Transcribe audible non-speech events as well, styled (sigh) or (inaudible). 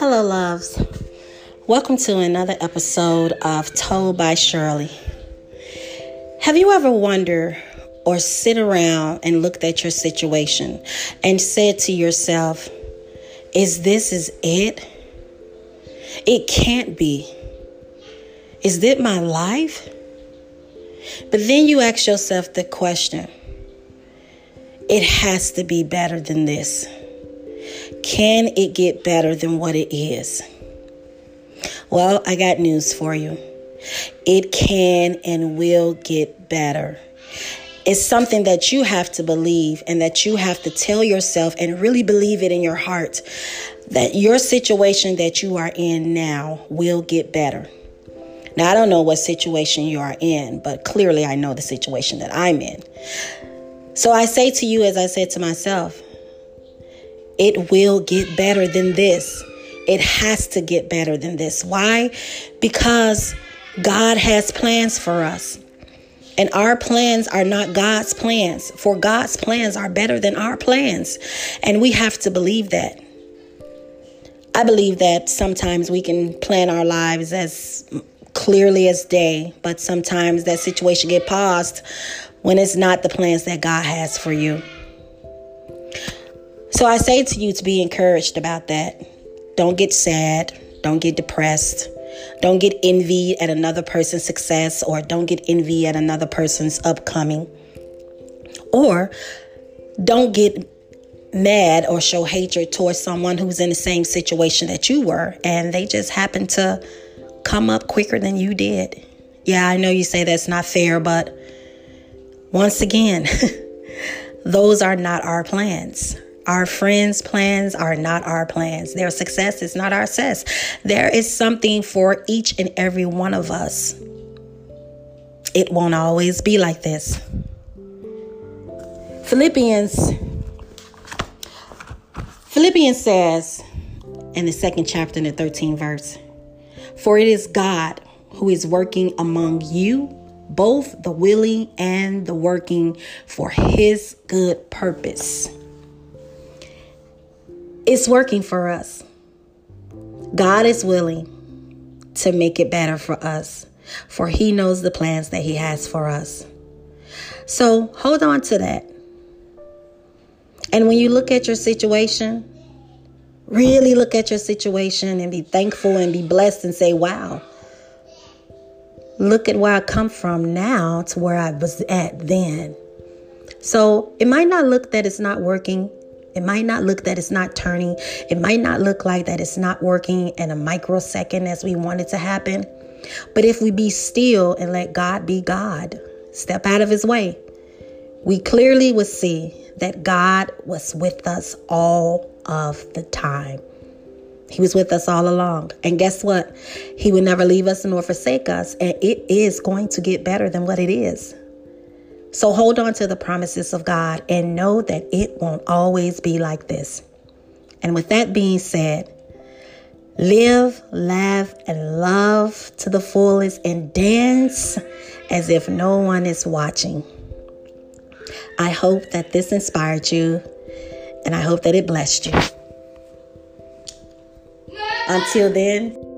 Hello, loves. Welcome to another episode of Told by Shirley. Have you ever wondered or sit around and looked at your situation and said to yourself, Is this is it? It can't be. Is this my life? But then you ask yourself the question it has to be better than this. Can it get better than what it is? Well, I got news for you. It can and will get better. It's something that you have to believe and that you have to tell yourself and really believe it in your heart that your situation that you are in now will get better. Now, I don't know what situation you are in, but clearly I know the situation that I'm in. So I say to you, as I said to myself, it will get better than this. It has to get better than this. Why? Because God has plans for us. And our plans are not God's plans, for God's plans are better than our plans. And we have to believe that. I believe that sometimes we can plan our lives as clearly as day, but sometimes that situation get paused when it's not the plans that God has for you. So I say to you to be encouraged about that. Don't get sad, don't get depressed. Don't get envy at another person's success or don't get envy at another person's upcoming. Or don't get mad or show hatred towards someone who's in the same situation that you were and they just happen to come up quicker than you did. Yeah, I know you say that's not fair, but once again, (laughs) those are not our plans. Our friends' plans are not our plans. Their success is not our success. There is something for each and every one of us. It won't always be like this. Philippians Philippians says in the second chapter in the 13th verse, For it is God who is working among you both the willing and the working for his good purpose. It's working for us. God is willing to make it better for us, for he knows the plans that he has for us. So hold on to that. And when you look at your situation, really look at your situation and be thankful and be blessed and say, wow, look at where I come from now to where I was at then. So it might not look that it's not working. It might not look that it's not turning. It might not look like that it's not working in a microsecond as we want it to happen. But if we be still and let God be God, step out of his way, we clearly would see that God was with us all of the time. He was with us all along. And guess what? He would never leave us nor forsake us. And it is going to get better than what it is. So hold on to the promises of God and know that it won't always be like this. And with that being said, live, laugh, and love to the fullest and dance as if no one is watching. I hope that this inspired you and I hope that it blessed you. Until then,